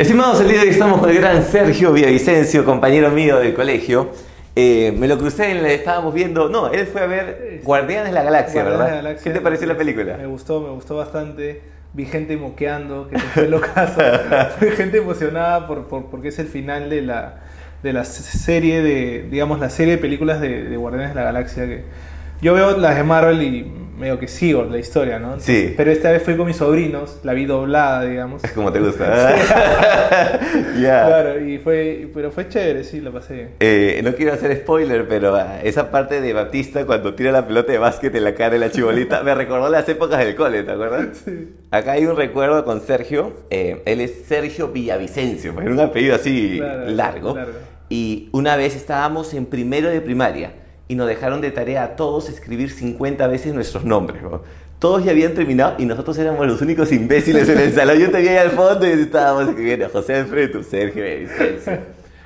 Estimados, el día de hoy estamos con el gran Sergio Villavicencio, compañero mío del colegio. Eh, me lo crucé, en la, estábamos viendo, no, él fue a ver Guardianes de la Galaxia, Guardianes ¿verdad? de la Galaxia. ¿Qué te pareció la película? Me gustó, me gustó bastante. Vi gente moqueando, que fue locazo. Fue gente emocionada por, por- porque es el final de la, de la serie de, digamos, la serie de películas de, de Guardianes de la Galaxia. Que yo veo las de Marvel y medio que sigo la historia, ¿no? Sí. Pero esta vez fui con mis sobrinos, la vi doblada, digamos. Es como te gusta. Ya. Claro, y fue, pero fue chévere, sí, lo pasé bien. Eh, no quiero hacer spoiler, pero ah, esa parte de Baptista cuando tira la pelota de básquet en la cara de la chibolita me recordó las épocas del cole, ¿te acuerdas? Sí. Acá hay un recuerdo con Sergio. eh, él es Sergio Villavicencio, pues, era un apellido así Claro, largo. largo. Y una vez estábamos en primero de primaria y nos dejaron de tarea a todos escribir 50 veces nuestros nombres. ¿no? Todos ya habían terminado y nosotros éramos los únicos imbéciles en el salón. Yo te vi ahí al fondo y estábamos escribiendo José Alfredo, Sergio Villavicencio.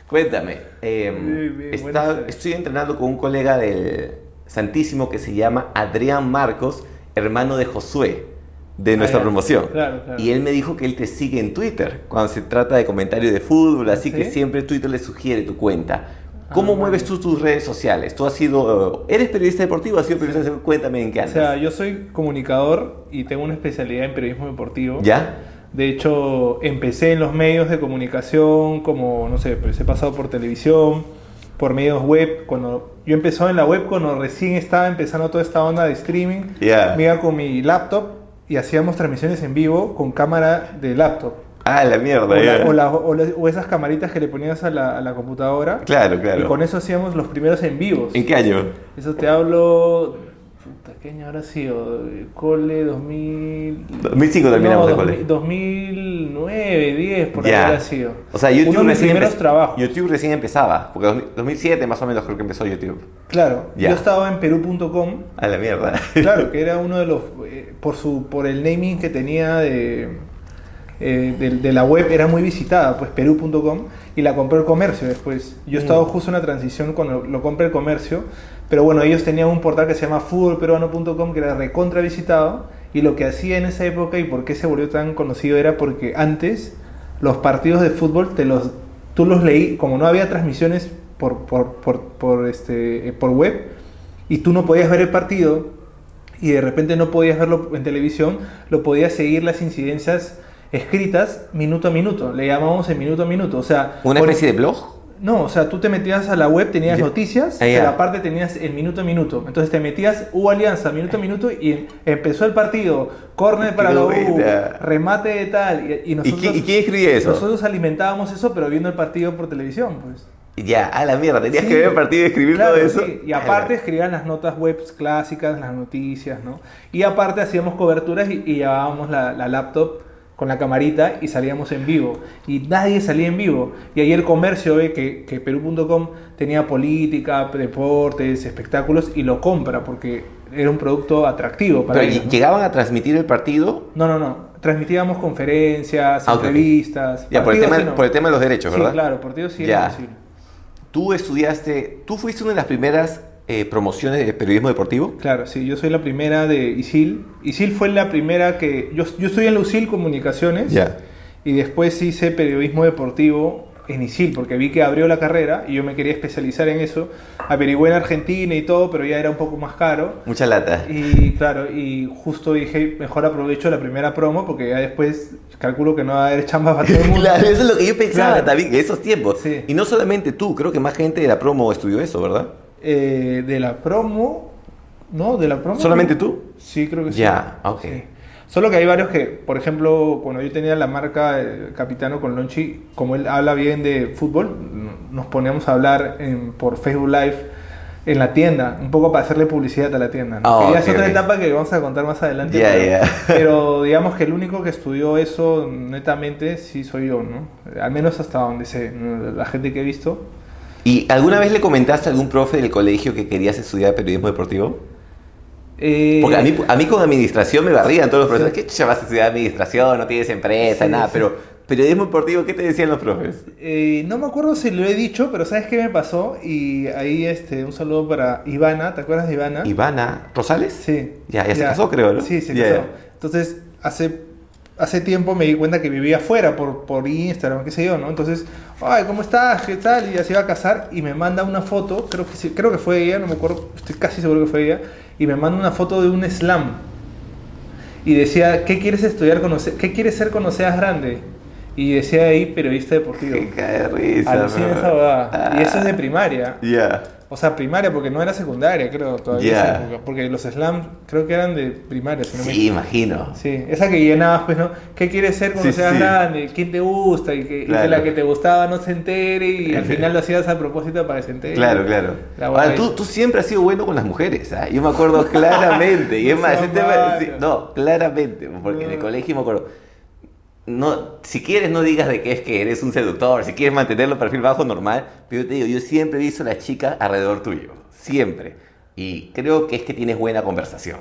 Cuéntame, eh, Bien, bien, está- estoy entrenando con un colega del Santísimo que se llama Adrián Marcos, hermano de Josué, de Ah, nuestra ya. promoción. Claro, claro. Y él me dijo que él te sigue en Twitter cuando se trata de comentarios de fútbol, así que ¿Sí? siempre Twitter le sugiere tu cuenta. ¿Cómo Ah, mueves tú tus redes sociales? ¿Tú has sido... ¿Eres periodista deportivo? ¿Has sido periodista deportivo? Cuéntame en qué O andas. sea, yo soy comunicador y tengo una especialidad en periodismo deportivo. ¿Ya? De hecho, empecé en los medios de comunicación, como, no sé, pues he pasado por televisión, por medios web. Cuando yo empecé en la web, cuando recién estaba empezando toda esta onda de streaming, Ya. me iba con mi laptop y hacíamos transmisiones en vivo con cámara de laptop. Ah, la mierda. O, la- o la- o la- o esas camaritas que le ponías a la, a la computadora. Claro, claro. Y con eso hacíamos los primeros en vivos. ¿En qué año? Eso te hablo. Puta, ¿Qué año habrá sido? Cole 2000. 2005 terminamos no, de 2000, cole. 2009, 10, por ahí Ya. habrá sido. O sea, YouTube Uno de mis recién, primeros trabajos. YouTube recién empezaba, porque 2000 2007 más o menos creo que empezó YouTube. Claro, yo estaba en Perú.com. A la mierda. Claro, que era uno de los. eh, por, su, por el naming que tenía de, eh, de, de la web, era muy visitada, pues Perú.com. Y la compró el comercio después. Yo estaba Mm. justo en la transición cuando lo compré el comercio. Pero bueno, ellos tenían un portal que se llama futbolperuano.com que era recontra visitado. Y lo que hacía en esa época y por qué se volvió tan conocido era porque antes los partidos de fútbol te los, tú los leí, como no había transmisiones por, por, por, por, este, eh, por web, y tú no podías ver el partido, y de repente no podías verlo en televisión, lo podías seguir las incidencias escritas minuto a minuto, le llamamos en minuto a minuto, o sea... ¿Una especie de blog? no, o sea, tú te metías a la web, tenías Ya. noticias, Ah, ya. pero aparte tenías el minuto a minuto. Entonces te metías U Alianza, minuto a minuto, y empezó el partido, córner para Qué la U, remate de tal. Y, y ¿Y, nosotros, qui- y quién escribía eso? nosotros alimentábamos eso, pero viendo el partido por televisión, pues. Ya, a la mierda, tenías Sí. que ver el partido y escribir Claro, todo eso. sí. Y aparte escribían las notas web clásicas, las noticias, ¿no? Y aparte hacíamos coberturas y, y llevábamos la, la laptop con la camarita y salíamos en vivo. Y nadie salía en vivo. Y ahí el comercio ve que, que Perú.com tenía política, deportes, espectáculos y lo compra porque era un producto atractivo para Pero ellos, ¿no? llegaban a transmitir el partido No, no, no. Transmitíamos conferencias, Ah, entrevistas. ya, por el, tema, sí no. por el tema de los derechos, Sí, ¿verdad? claro, partidos sí Ya. era posible. Tú estudiaste, tú fuiste una de las primeras eh, promociones de periodismo deportivo. Claro, sí, yo soy la primera de ISIL. ISIL fue la primera que... Yo, yo estudié en la USIL Comunicaciones Ya. y después hice periodismo deportivo en ISIL porque vi que abrió la carrera y yo me quería especializar en eso. Averigüé en Argentina y todo, pero ya era un poco más caro. Mucha lata. Y claro, y justo dije, mejor aprovecho la primera promo porque ya después calculo que no va a haber chamba para todo el mundo. Claro, eso es lo que yo pensaba Claro. también, en esos tiempos. Sí. Y no solamente tú, creo que más gente de la promo estudió eso, ¿verdad? Eh, de la promo... ¿No? ¿De la promo? ¿Solamente tú? Sí, creo que sí. Ya, ok. Sí. Solo que hay varios que, por ejemplo, cuando yo tenía la marca eh, Capitano con Lonchi, como él habla bien de fútbol, nos poníamos a hablar en- por Facebook Live en la tienda, un poco para hacerle publicidad a la tienda. ¿no? Que ya ok, es otra ok. etapa que vamos a contar más adelante. Ya, pero, ya. pero digamos que el único que estudió eso netamente sí soy yo, ¿no? Al menos hasta donde sé, la gente que he visto. ¿Y alguna vez le comentaste a algún profe del colegio que querías estudiar periodismo deportivo? Eh, Porque a mí, a mí con administración me barrían todos los profesores. ¿Qué chucha vas a estudiar administración? No tienes empresa, Sí, nada. sí. Pero periodismo deportivo, ¿qué te decían los profes? Eh, no me acuerdo si lo he dicho, pero ¿sabes qué me pasó? Y ahí este, un saludo para Ivana, ¿te acuerdas de Ivana? Ivana Rosales. Sí. Ya, ya se casó, creo, ¿no? Sí, se casó. Entonces, hace hace tiempo me di cuenta que vivía afuera por, por Instagram, qué sé yo, ¿no? Entonces, ay, ¿cómo estás? ¿Qué tal? Y ya se iba a casar y me manda una foto, creo que, sí- creo que fue ella, no me acuerdo, estoy casi seguro que fue ella, y me manda una foto de un slam. Y decía, ¿qué quieres estudiar cuando se- ¿Qué quieres ser cuando seas grande? Y decía ahí, periodista deportivo. Que cae de risa. Alucina esa. Ah. Y eso es de primaria. Ya. O sea, primaria, porque no era secundaria, creo, todavía Ya. esa época. Porque los slams creo que eran de primaria, si no me Sí, imagino. Sí, esa que llenabas, pues, ¿no? ¿Qué quieres ser cuando Sí, seas sí. grande? ¿Quién te gusta? Y que, y que Claro. la que te gustaba no se entere y al final lo hacías a propósito para que se entere. Claro, claro. Ahora, tú, tú siempre has sido bueno con las mujeres, ¿ah? Yo me acuerdo claramente. y es más, ese No, tema- no, claramente. Porque en el No. colegio me acuerdo. No, si quieres no digas de qué es que eres un seductor, si quieres mantenerlo perfil bajo normal, pero yo te digo, yo siempre he visto a la chica alrededor tuyo, siempre. Y creo que es que tienes buena conversación,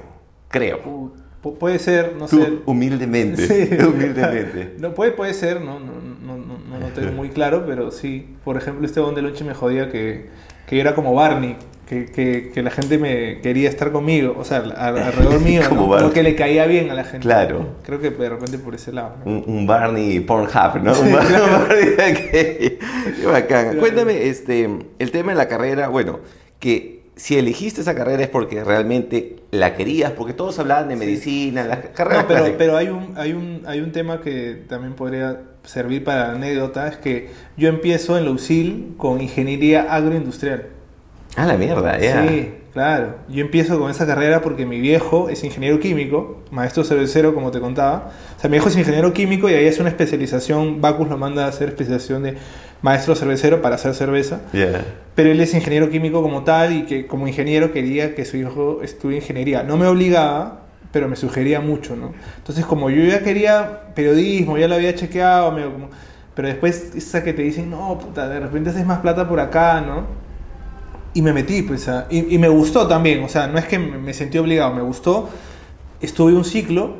creo. Pu- pu- puede ser, no Tú, sé. humildemente, Sí. humildemente. No, puede, puede ser, no, no, no, no, tengo muy claro, pero sí. Por ejemplo, este Don de Lonche me jodía que, que era como Barney, que, que, que la gente me quería estar conmigo, o sea, al- alrededor mío, ¿no? Como Barney. que le caía bien a la gente. Claro. Creo que de repente por ese lado. ¿no? Un, un Barney Pornhub, ¿no? Un Bar- un Barney que- Qué bacán. Claro. Cuéntame, este, el tema de la carrera, bueno, que si elegiste esa carrera es porque realmente la querías, porque todos hablaban de medicina, las carreras No, pero, clásicas. pero hay, un, hay, un, hay un tema que también podría servir para anécdota, es que yo empiezo en la UCIL con ingeniería agroindustrial. Ah, la mierda, ya. Sí, claro. Yo empiezo con esa carrera porque mi viejo es ingeniero químico, maestro cervecero, como te contaba. O sea, mi viejo es ingeniero químico y ahí es una especialización, Bacus lo manda a hacer especialización de maestro cervecero para hacer cerveza. Ya. Pero él es ingeniero químico como tal y que como ingeniero quería que su hijo estudie ingeniería. No me obligaba, pero me sugería mucho, ¿no? Entonces, como yo ya quería periodismo, ya lo había chequeado, medio como- pero después esa que te dicen, no, puta, de repente haces más plata por acá, ¿no? Y me metí, pues, a- y, y me gustó también, o sea, no es que me, sentí obligado, me gustó. Estuve un ciclo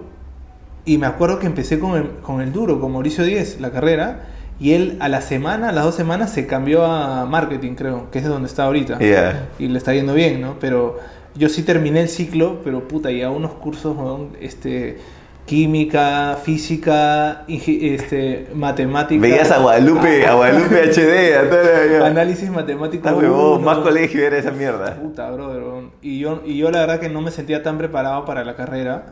y me acuerdo que empecé con el, con el duro, con Mauricio Díez, la carrera, y él a la semana, a las dos semanas, se cambió a marketing, creo, que es de donde está ahorita. Ya. Y le está yendo bien, ¿no? Pero yo sí terminé el ciclo, pero puta, y a unos cursos, este, química, física, este, matemática. Veías a Guadalupe, a Guadalupe HD, a toda la- Análisis matemático. Huevón, más colegio era esa mierda. Puta, brother. Y yo, y yo la verdad que no me sentía tan preparado para la carrera.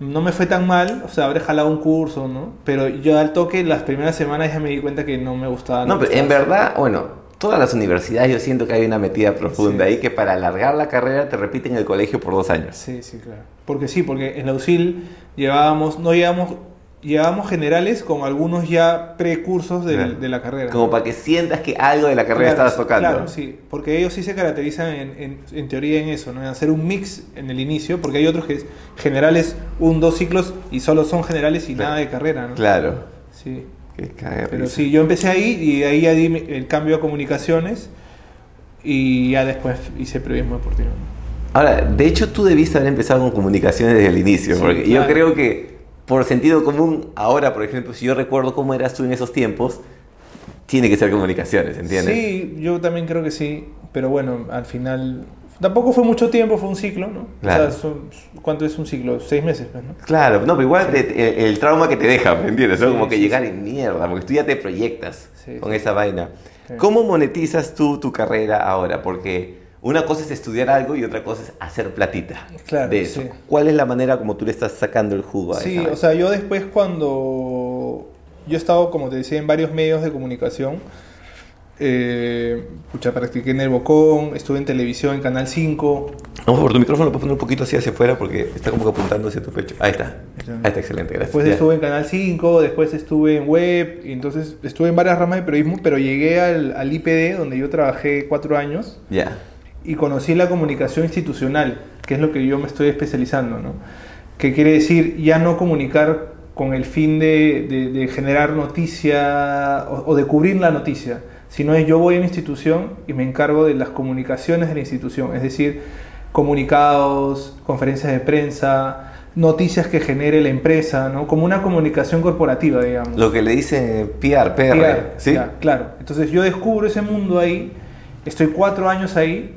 No me fue tan mal, o sea, habré jalado un curso, ¿no? Pero yo al toque, las primeras semanas ya me di cuenta que no me gustaba. No, me pero en verdad, bueno, todas las universidades yo siento que hay una metida profunda Sí. ahí que para alargar la carrera te repiten el colegio por dos años. Sí, sí, claro. Porque sí, porque en la UCIL llevábamos, no llevábamos, llevábamos generales con algunos ya precursos de, Claro. de la carrera. Como para que sientas que algo de la carrera Claro, estabas tocando. Claro, sí, porque ellos sí se caracterizan en, en- en teoría en eso, ¿no? En hacer un mix en el inicio, porque hay otros que es generales, un, dos ciclos y solo son generales y Claro. nada de carrera, ¿no? Claro. Sí. Qué Pero sí, yo empecé ahí y de ahí ya di el cambio a comunicaciones y ya después hice periodismo deportivo. Ahora, de hecho tú debiste haber empezado con comunicaciones desde el inicio, Sí, porque claro. yo creo que por sentido común, ahora por ejemplo, si yo recuerdo cómo eras tú en esos tiempos, tiene que ser comunicaciones, ¿entiendes? Sí, yo también creo que sí, pero bueno, al final tampoco fue mucho tiempo, fue un ciclo, ¿no? Claro. O sea, son- ¿cuánto es un ciclo? Seis meses, pues, ¿no? Claro, no, pero igual te- el, el trauma que te deja, ¿me entiendes? ¿no? Sí, Como que sí, llegar sí. en mierda, porque tú ya te proyectas Sí, con sí. esa vaina. Sí. ¿Cómo monetizas tú tu carrera ahora? Porque una cosa es estudiar algo y otra cosa es hacer platita Claro, de eso. sí. ¿Cuál es la manera como tú le estás sacando el jugo a Sí, esa o sea, yo después cuando yo he estado, como te decía, en varios medios de comunicación, eh, pucha, practiqué en el Bocón, estuve en televisión, en Canal 5, Vamos por tu micrófono, lo puedes poner un poquito así hacia afuera porque está como que apuntando hacia tu pecho. Ahí está. Ahí está, excelente, gracias. después Ya. estuve en Canal 5, después estuve en web, y entonces estuve en varias ramas de periodismo, pero llegué al, al IPD, donde yo trabajé cuatro años, Ya. y conocí la comunicación institucional, que es lo que yo me estoy especializando, ¿no? Que quiere decir ya no comunicar con el fin de, de- de generar noticia o, o de cubrir la noticia, sino es yo voy a una institución y me encargo de las comunicaciones de la institución, es decir, comunicados, conferencias de prensa, noticias que genere la empresa, ¿no? Como una comunicación corporativa, digamos. Lo que le dicen PR, PR, Claro, ¿sí? ya, claro. Entonces yo descubro ese mundo ahí, estoy cuatro años ahí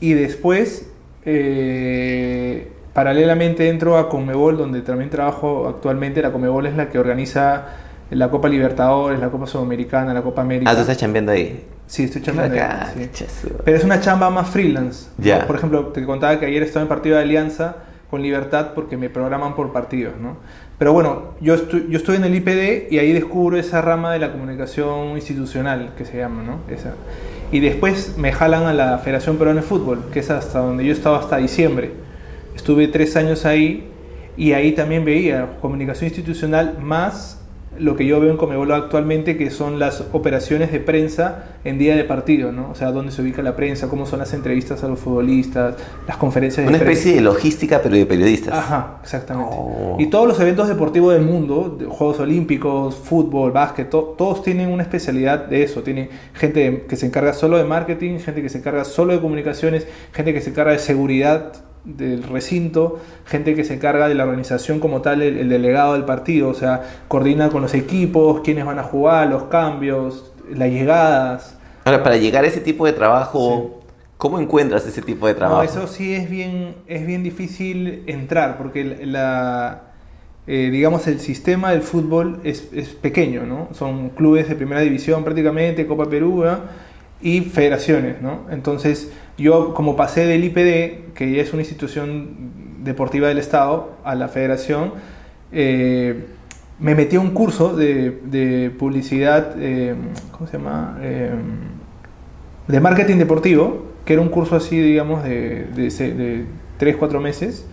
y después eh, paralelamente entro a Conmebol, donde también trabajo actualmente. La Conmebol es la que organiza la Copa Libertadores, la Copa Sudamericana, la Copa América. Ah, tú estás chambeando ahí. Sí, estoy chambeando. ahí, bacán, sí. Pero es una chamba más freelance. ¿no? Ya. Por ejemplo, te contaba que ayer estaba en partido de alianza con Libertad porque me programan por partidos, ¿no? Pero bueno, yo estoy, yo estoy en el IPD y ahí descubro esa rama de la comunicación institucional que se llama, ¿no? Esa. Y después me jalan a la Federación Peruana de Fútbol, que es hasta donde yo estaba hasta diciembre. Estuve tres años ahí y ahí también veía comunicación institucional más lo que yo veo en Comebol actualmente, que son las operaciones de prensa en día de partido, ¿no? O sea, dónde se ubica la prensa, cómo son las entrevistas a los futbolistas, las conferencias de Una prensa. especie de logística, pero de periodistas. Ajá, exactamente. Oh. Y todos los eventos deportivos del mundo, Juegos Olímpicos, fútbol, básquet, to- todos tienen una especialidad de eso. Tiene gente que se encarga solo de marketing, gente que se encarga solo de comunicaciones, gente que se encarga de seguridad del recinto, gente que se encarga de la organización como tal, el, el delegado del partido, o sea, coordina con los equipos, quiénes van a jugar, los cambios, las llegadas. Ahora, para llegar a ese tipo de trabajo, ¿cómo encuentras ese tipo de trabajo? No, eso sí es bien, es bien difícil entrar, porque la, eh, digamos, el sistema del fútbol es, es pequeño, ¿no? Son clubes de primera división prácticamente, Copa Perú ¿no? Y federaciones, ¿no? Entonces, yo como pasé del IPD, que es una institución deportiva del Estado, a la federación, eh, me metí a un curso de, publicidad, eh, ¿cómo se llama? Eh, de marketing deportivo, que era un curso así, digamos, de, de, de 3, 4 meses,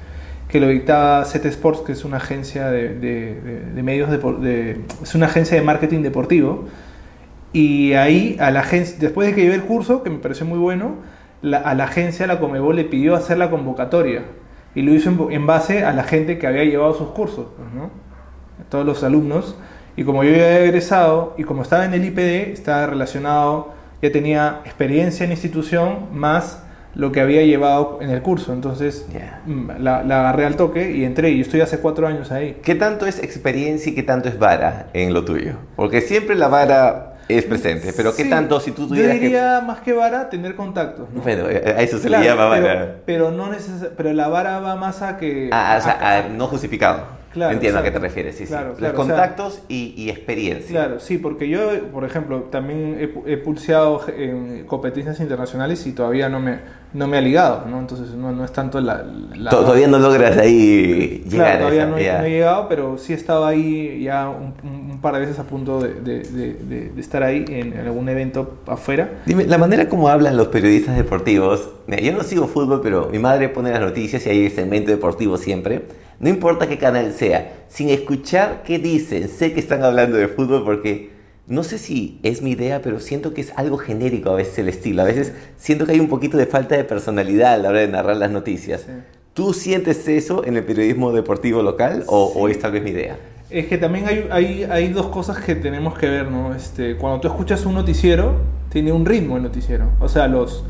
que lo dictaba Set Sports, que es una agencia de, medios, de, es una agencia de marketing deportivo. Y ahí, a la agencia, después de que llevé el curso, que me pareció muy bueno, la- a la agencia, la Comebol, le pidió hacer la convocatoria. Y lo hizo en, en base a la gente que había llevado sus cursos, pues, ¿no? Todos los alumnos. Y como yo ya había egresado, y como estaba en el IPD, estaba relacionado, ya tenía experiencia en institución, más lo que había llevado en el curso. Entonces, Ya. mm, la, la agarré al toque y entré. Y estoy hace cuatro años ahí. ¿Qué tanto es experiencia y qué tanto es vara en lo tuyo? Porque siempre la vara es presente, pero ¿qué Sí, tanto si tú Yo tuvieras que... diría más que vara, tener contactos. ¿no? Bueno, a eso se Claro, le llama pero, vara. pero no neces- pero la vara va más a que... Ah, o sea, a- no justificado. Claro, Entiendo a qué te exacto. refieres, sí, Claro, sí. claro, Los o sea- contactos y, y experiencia. Claro, sí, porque yo, por ejemplo, también he, he pulseado en competencias internacionales y todavía no me, no me ha ligado, ¿no? Entonces no, no es tanto la... la- To- Todavía no logras ahí llegar Claro, a todavía esa- no, he- ya. no he llegado, pero sí he estado ahí ya un, un- par de veces a punto de, de- de- de- estar ahí en, en algún evento afuera. Dime, la manera como hablan los periodistas deportivos, yo no sigo fútbol, pero mi madre pone las noticias y hay segmento deportivo siempre. No importa qué canal sea, sin escuchar qué dicen, sé que están hablando de fútbol porque no sé si es mi idea, pero siento que es algo genérico a veces el estilo. A veces siento que hay un poquito de falta de personalidad a la hora de narrar las noticias. Sí. ¿Tú sientes eso en el periodismo deportivo local o, o es tal vez mi idea? Es que también hay, hay, hay dos cosas que tenemos que ver, ¿no? Este, cuando tú escuchas un noticiero, tiene un ritmo el noticiero. O sea, los...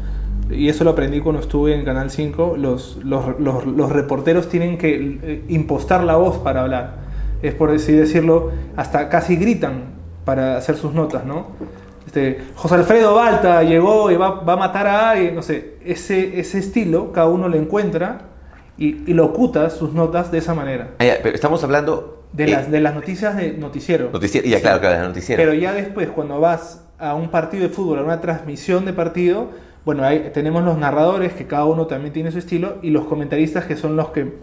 Y eso lo aprendí cuando estuve en Canal 5, los, los, los, los reporteros tienen que eh, impostar la voz para hablar. Es por así decirlo, hasta casi gritan para hacer sus notas, ¿no? Este, José Alfredo Balta llegó y va, va a matar a alguien, no sé, ese, ese estilo cada uno lo encuentra y, y locuta sus notas de esa manera. Ah, ya, pero estamos hablando De, eh, las, de las noticias de noticiero. noticiero. Ya, Sí. claro, claro, de noticiero. Pero ya después, cuando vas a un partido de fútbol, a una transmisión de partido, bueno, ahí tenemos los narradores, que cada uno también tiene su estilo, y los comentaristas, que son los que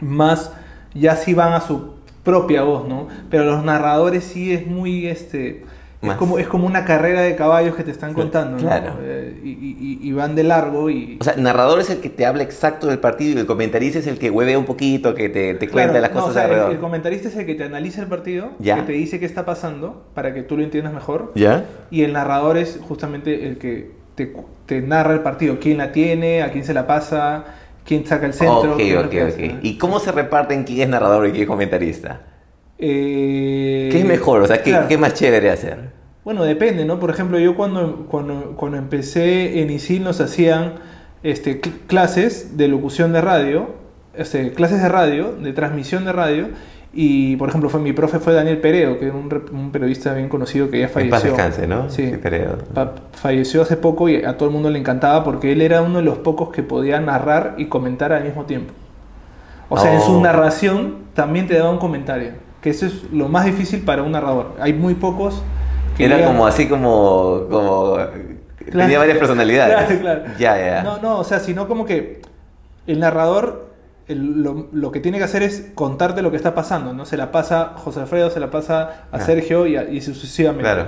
más ya sí van a su propia voz, ¿no? Pero los narradores sí es muy, este... Es como, es como una carrera de caballos que te están contando, ¿no? Claro. Eh, y, y- y van de largo y... O sea, narrador es el que te habla exacto del partido y el comentarista es el que hueve un poquito, que te, te cuenta Claro, las no, cosas o sea, el- alrededor. el, comentarista es el que te analiza el partido, Ya. que te dice qué está pasando para que tú lo entiendas mejor. ¿Ya? Y el narrador es justamente el que te, te narra el partido, quién la tiene, a quién se la pasa, quién saca el centro. ok, ok, ok. ¿Y cómo se reparten quién es narrador y quién es comentarista? Eh, ¿Qué es mejor? O sea, ¿qué, claro. qué más chévere hacer? Bueno, depende, ¿no? Por ejemplo, yo cuando, cuando, cuando empecé en ISIL nos hacían este, cl- clases de locución de radio, este, clases de radio, de transmisión de radio, y por ejemplo, fue, mi profe fue Daniel Pereo, que era un, un periodista bien conocido que ya En falleció. paz descanse, ¿no? Sí. falleció hace poco y a todo el mundo le encantaba porque él era uno de los pocos que podía narrar y comentar al mismo tiempo. O sea, en su Oh. narración también te daba un comentario. Que eso es lo más difícil para un narrador. Hay muy pocos que Era llegan- como así como... como Claro. Tenía varias personalidades. Claro, claro. Ya, ya. No, no, o sea, sino como que el narrador el- lo, lo que tiene que hacer es contarte lo que está pasando, ¿no? Se la pasa José Alfredo, se la pasa a Ah. Sergio y, a- y sucesivamente. Claro.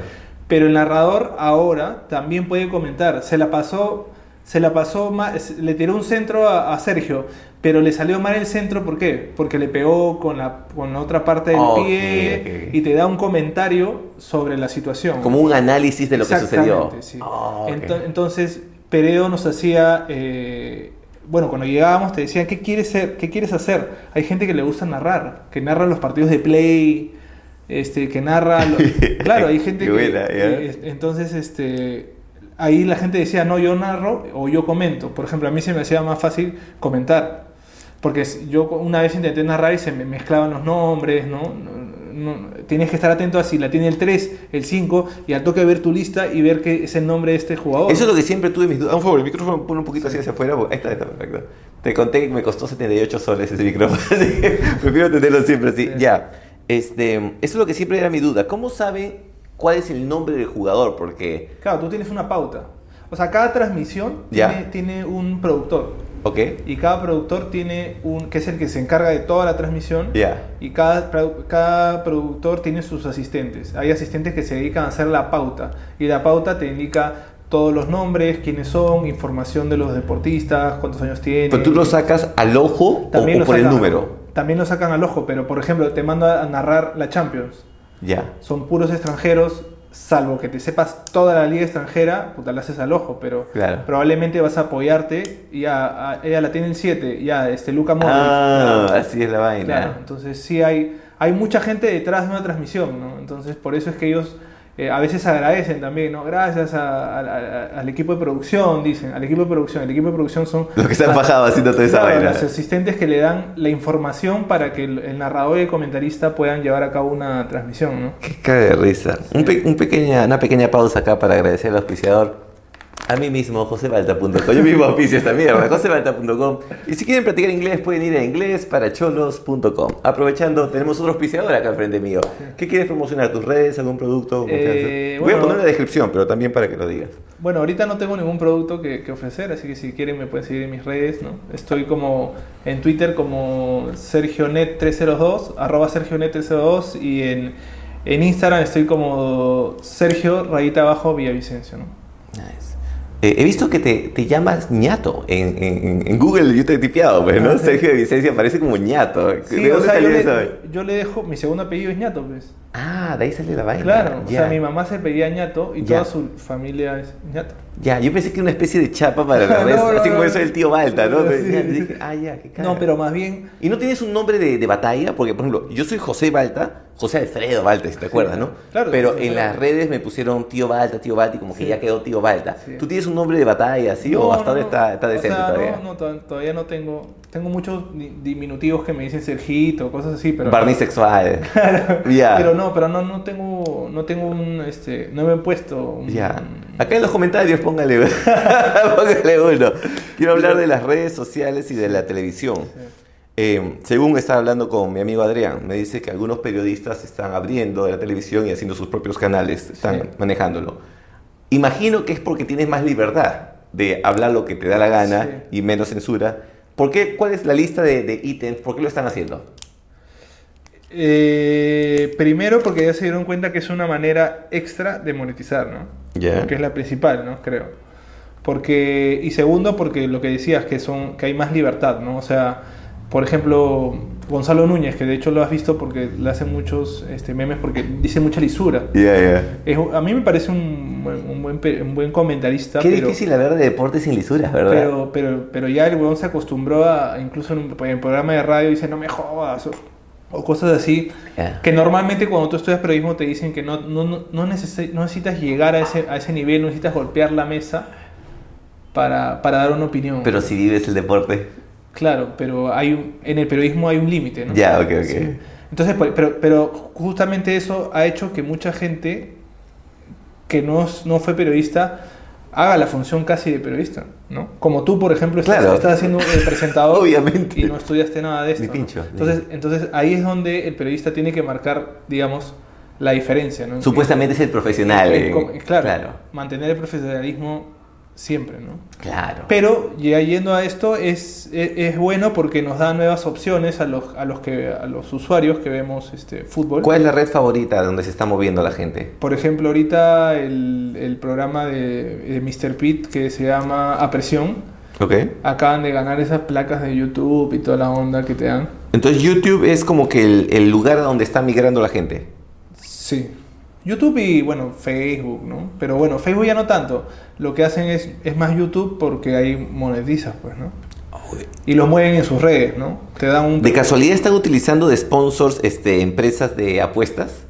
Pero el narrador ahora también puede comentar. Se la pasó, se la pasó le tiró un centro a, a Sergio, pero le salió mal el centro, ¿por qué? Porque le pegó con la, con la otra parte del pie y te da un comentario sobre la situación. Como un análisis de lo que sucedió. Sí. Oh. Ento- entonces, Peredo nos hacía. eh, bueno, cuando llegábamos te decían, ¿qué quieres, ser, ¿qué quieres hacer? Hay gente que le gusta narrar, que narra los partidos de play, este, que narra. lo- claro, hay gente que. buena, eh, entonces, este. Ahí la gente decía, no, yo narro o yo comento. Por ejemplo, a mí se me hacía más fácil comentar. Porque yo una vez intenté narrar y se me mezclaban los nombres, ¿no? No- tienes que estar atento a si la tiene el 3, el 5, y al toque ver tu lista y ver que es el nombre de este jugador. Eso es lo que siempre tuve mis dudas. Ah, Por favor, el micrófono pone un poquito así hacia afuera. Ahí está, ahí está, perfecto. Te conté que me costó 78 soles ese micrófono, así que prefiero tenerlo siempre así. Sí. Ya, este, eso es lo que siempre era mi duda. ¿Cómo sabe cuál es el nombre del jugador? Porque, Claro, tú tienes una pauta. O sea, cada transmisión Ya. tiene, tiene un productor. ¿Ok? Y cada productor tiene un, que es el que se encarga de toda la transmisión. Ya. Y cada, cada productor tiene sus asistentes. Hay asistentes que se dedican a hacer la pauta. Y la pauta te indica todos los nombres, quiénes son, información de los deportistas, cuántos años tienen. Pero tú lo sacas al ojo o, También o lo por el sacan- número. También lo sacan al ojo, pero por ejemplo, te manda a narrar la Champions. Ya. Son puros extranjeros, salvo que te sepas toda la liga extranjera, puta, la haces al ojo, pero Claro. probablemente vas a apoyarte y a, a- ella la tiene en 7, ya, este Luca Modric. Ah, así es la vaina. Claro, entonces sí hay, hay mucha gente detrás de una transmisión, ¿no? Entonces por eso es que ellos eh, a veces agradecen también, ¿no? Gracias a- a- a- al equipo de producción, dicen, al equipo de producción. El equipo de producción son... Los que se han fajado haciendo toda esa vaina. los asistentes que le dan la información para que el, el narrador y el comentarista puedan llevar a cabo una transmisión, ¿no? Qué caga de risa. Un pe- un pequeña, una pequeña pausa acá para agradecer al auspiciador. A mí mismo, josebalta.com. Yo mismo auspicio esta mierda, josebalta.com. Y si quieren practicar inglés, pueden ir a inglesparacholos.com. Aprovechando, tenemos otro auspiciador acá al frente mío. ¿Qué quieres promocionar? ¿Tus redes? ¿Algún producto? Eh, Voy a bueno. poner en la descripción, pero también para que lo digas. Bueno, ahorita no tengo ningún producto que, que ofrecer, así que si quieren me pueden seguir en mis redes, ¿no? Estoy como en Twitter como SergioNet302, arroba SergioNet302 y en, en Instagram estoy como Sergio rayita abajo Villavicencio, ¿no? Nice. Eh, he visto que te, te llamas ñato. En, en- en Google yo te he tipeado, pues, ¿no? Ah. Sergio de Vicencia aparece como ñato. Sí, ¿De o dónde sea, yo le, yo le dejo, mi segundo apellido es ñato, pues. Ah, de ahí sale la vaina. Claro, o sea, mi mamá se pedía ñato y Ya. toda su familia es ñato. Ya, yo pensé que era una especie de chapa para la No, no, así como no. eso del tío Balta, ¿no? Sí. Ya, dije, ah, ya, qué cara. No, pero más bien ¿Y no tienes un nombre de, de batalla? Porque, por ejemplo, yo soy José Balta, José Alfredo Balta, si te acuerdas, ¿no? claro, Pero en las redes me pusieron tío Balta, tío Balta, y como que Sí. ya quedó tío Balta. Sí. ¿Tú tienes un nombre de batalla así o No, hasta no, ahora no. está, está O decente sea, todavía? No, no, to- todavía no tengo. Tengo muchos di- diminutivos que me dicen Sergito, cosas así, pero. Barney sexual. ya. Pero no, pero no, no tengo, no tengo un, este, no me he puesto. un- Ya. Acá en los comentarios póngale, póngale uno. Quiero hablar de las redes sociales y de la televisión. Eh, según estaba hablando con mi amigo Adrián, me dice que algunos periodistas están abriendo la televisión y haciendo sus propios canales, están Sí. manejándolo. Imagino que es porque tienes más libertad de hablar lo que te da la gana Sí. y menos censura. ¿Por qué? ¿Cuál es la lista de, de ítems? ¿Por qué lo están haciendo? Eh, primero porque ya se dieron cuenta que es una manera extra de monetizar, ¿no? Ya. Que es la principal, ¿no? Creo. Porque, y segundo, porque lo que decías, que, son, que hay más libertad, ¿no? O sea, por ejemplo, Gonzalo Núñez, que de hecho lo has visto porque le hacen muchos este, memes porque dice mucha lisura. Ya. Es- a mí me parece un, buen- un, buen, un buen comentarista. Qué pero, difícil hablar de deportes sin lisuras, ¿verdad? pero, pero, pero ya el huevón se acostumbró a, incluso en un en programa de radio, dice no me jodas, o, o cosas así, que normalmente cuando tú estudias periodismo te dicen que no, no, no, no no necesitas llegar a ese, a ese nivel, no necesitas golpear la mesa para, para dar una opinión. Pero si vives el deporte. Claro, pero hay un- en el periodismo hay un límite, ¿no? Ya, ok, ok. Sí. Entonces, pero, pero justamente eso ha hecho que mucha gente que no, no fue periodista haga la función casi de periodista, ¿no? Como tú, por ejemplo, estás, Claro. estás haciendo el presentador Obviamente. y no estudiaste nada de esto. Entonces, entonces ahí es donde el periodista tiene que marcar, digamos, la diferencia, ¿no? Supuestamente es el profesional. Eh, Claro. mantener el profesionalismo siempre, ¿no? Claro. Pero ya yendo a esto es, es, es bueno porque nos da nuevas opciones a los, a los, que, a los usuarios que vemos este, fútbol. ¿Cuál es la red favorita donde se está moviendo la gente? Por ejemplo, ahorita el, el programa de, de Mr. Pitt que se llama A Presión, Ok. acaban de ganar esas placas de YouTube y toda la onda que te dan. Entonces YouTube es como que el, el lugar a donde está migrando la gente. Sí. YouTube y bueno, Facebook, ¿no? Pero bueno, Facebook ya no tanto. Lo que hacen es, es más YouTube porque ahí monetizas, pues, ¿no? Y los mueven en sus redes, ¿no? Te dan un... ¿De casualidad están utilizando de sponsors este, empresas de apuestas?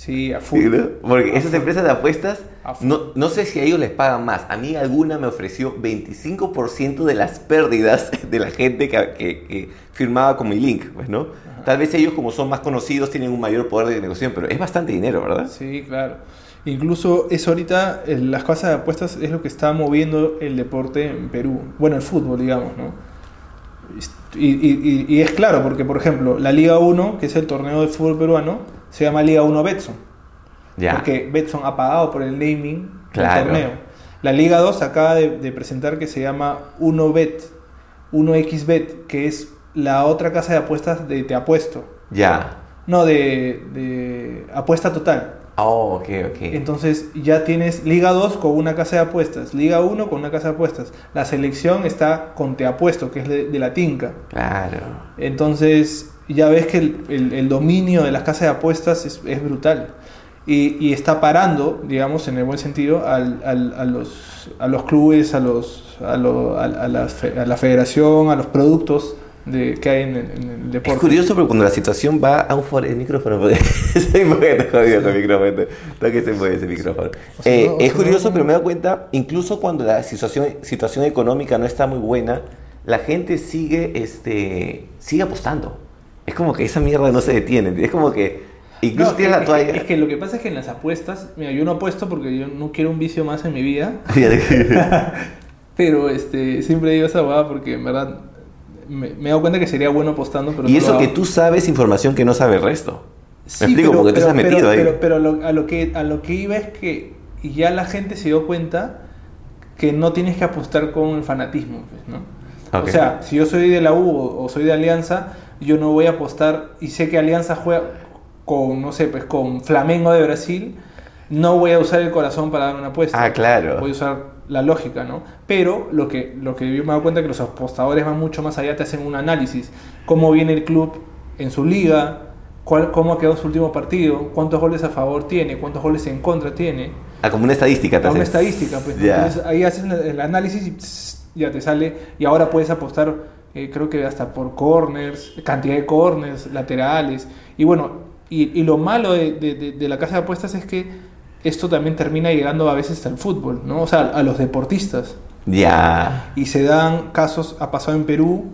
Sí, a full. ¿no? Porque esas empresas de apuestas, no, no sé si a ellos les pagan más. A mí alguna me ofreció 25% de las pérdidas de la gente que, que- que firmaba con mi link, pues, ¿no? Tal vez ellos como son más conocidos tienen un mayor poder de negociación, pero es bastante dinero, ¿verdad? Sí, claro. Incluso es ahorita, las casas de apuestas es lo que está moviendo el deporte en Perú. Bueno, el fútbol, digamos, ¿no? Y, y- y- y es claro, porque por ejemplo, la Liga 1, que es el torneo de fútbol peruano, se llama Liga 1 Betson. Ya. Porque Betson ha pagado por el naming Claro. del torneo. La Liga 2 acaba de, de presentar que se llama 1Bet, 1xBet, que es la otra casa de apuestas de Te Apuesto. Ya. No, de, de apuesta total. Oh, ok, ok. Entonces ya tienes Liga 2 con una casa de apuestas, Liga 1 con una casa de apuestas. La selección está con Te Apuesto, que es de, de la Tinca. Claro. Entonces ya ves que el, el- el dominio de las casas de apuestas es, es brutal. Y, y está parando, digamos, en el buen sentido, al- al- a, los, a los clubes, a, los, a, lo- a- a la, fe- a la federación, a los productos de, que hay en el, en el deporte. Es curioso porque cuando la situación va a un foro, el micrófono, porque soy porque te jodido el micrófono, no que se mueve ese micrófono. O sea, Eh, no, es curioso, no- pero me dado cuenta, incluso cuando la situación, situación económica no está muy buena, la gente sigue, este, sigue apostando. Es como que esa mierda no se detiene, es como que incluso No, tienes es- la toalla. Es que lo que pasa es que en las apuestas, mira, yo no apuesto porque yo no quiero un vicio más en mi vida, pero este, siempre digo esa hueá porque en verdad me, me he dado cuenta que sería bueno apostando, pero y no eso que tú sabes información que no sabe el resto. Sí, Me explico, pero- porque tú pero- estás metido pero- ahí. Pero, pero lo- a, lo que, a lo que iba es que ya la gente se dio cuenta que no tienes que apostar con el fanatismo, pues, ¿no? Ok. O sea, si yo soy de la U o, o soy de Alianza, yo no voy a apostar y sé que Alianza juega con, no sé, pues con Flamengo de Brasil, no voy a usar el corazón para dar una apuesta. Ah, claro. Voy a usar la lógica, ¿no? Pero lo que, lo que yo me he dado cuenta es que los apostadores van mucho más allá, te hacen un análisis. Cómo viene el club en su liga, cuál, cómo ha quedado su último partido, cuántos goles a favor tiene, cuántos goles en contra tiene. Ah, como una estadística. te A una estadística, pues. ahí haces el- el análisis y pss, ya te sale. Y ahora puedes apostar, eh, creo que hasta por corners, cantidad de corners, laterales. Y bueno, y, y lo malo de, de- de- la casa de apuestas es que esto también termina llegando a veces al fútbol, ¿no? O sea, a los deportistas. Ya. Y se dan casos, ha pasado en Perú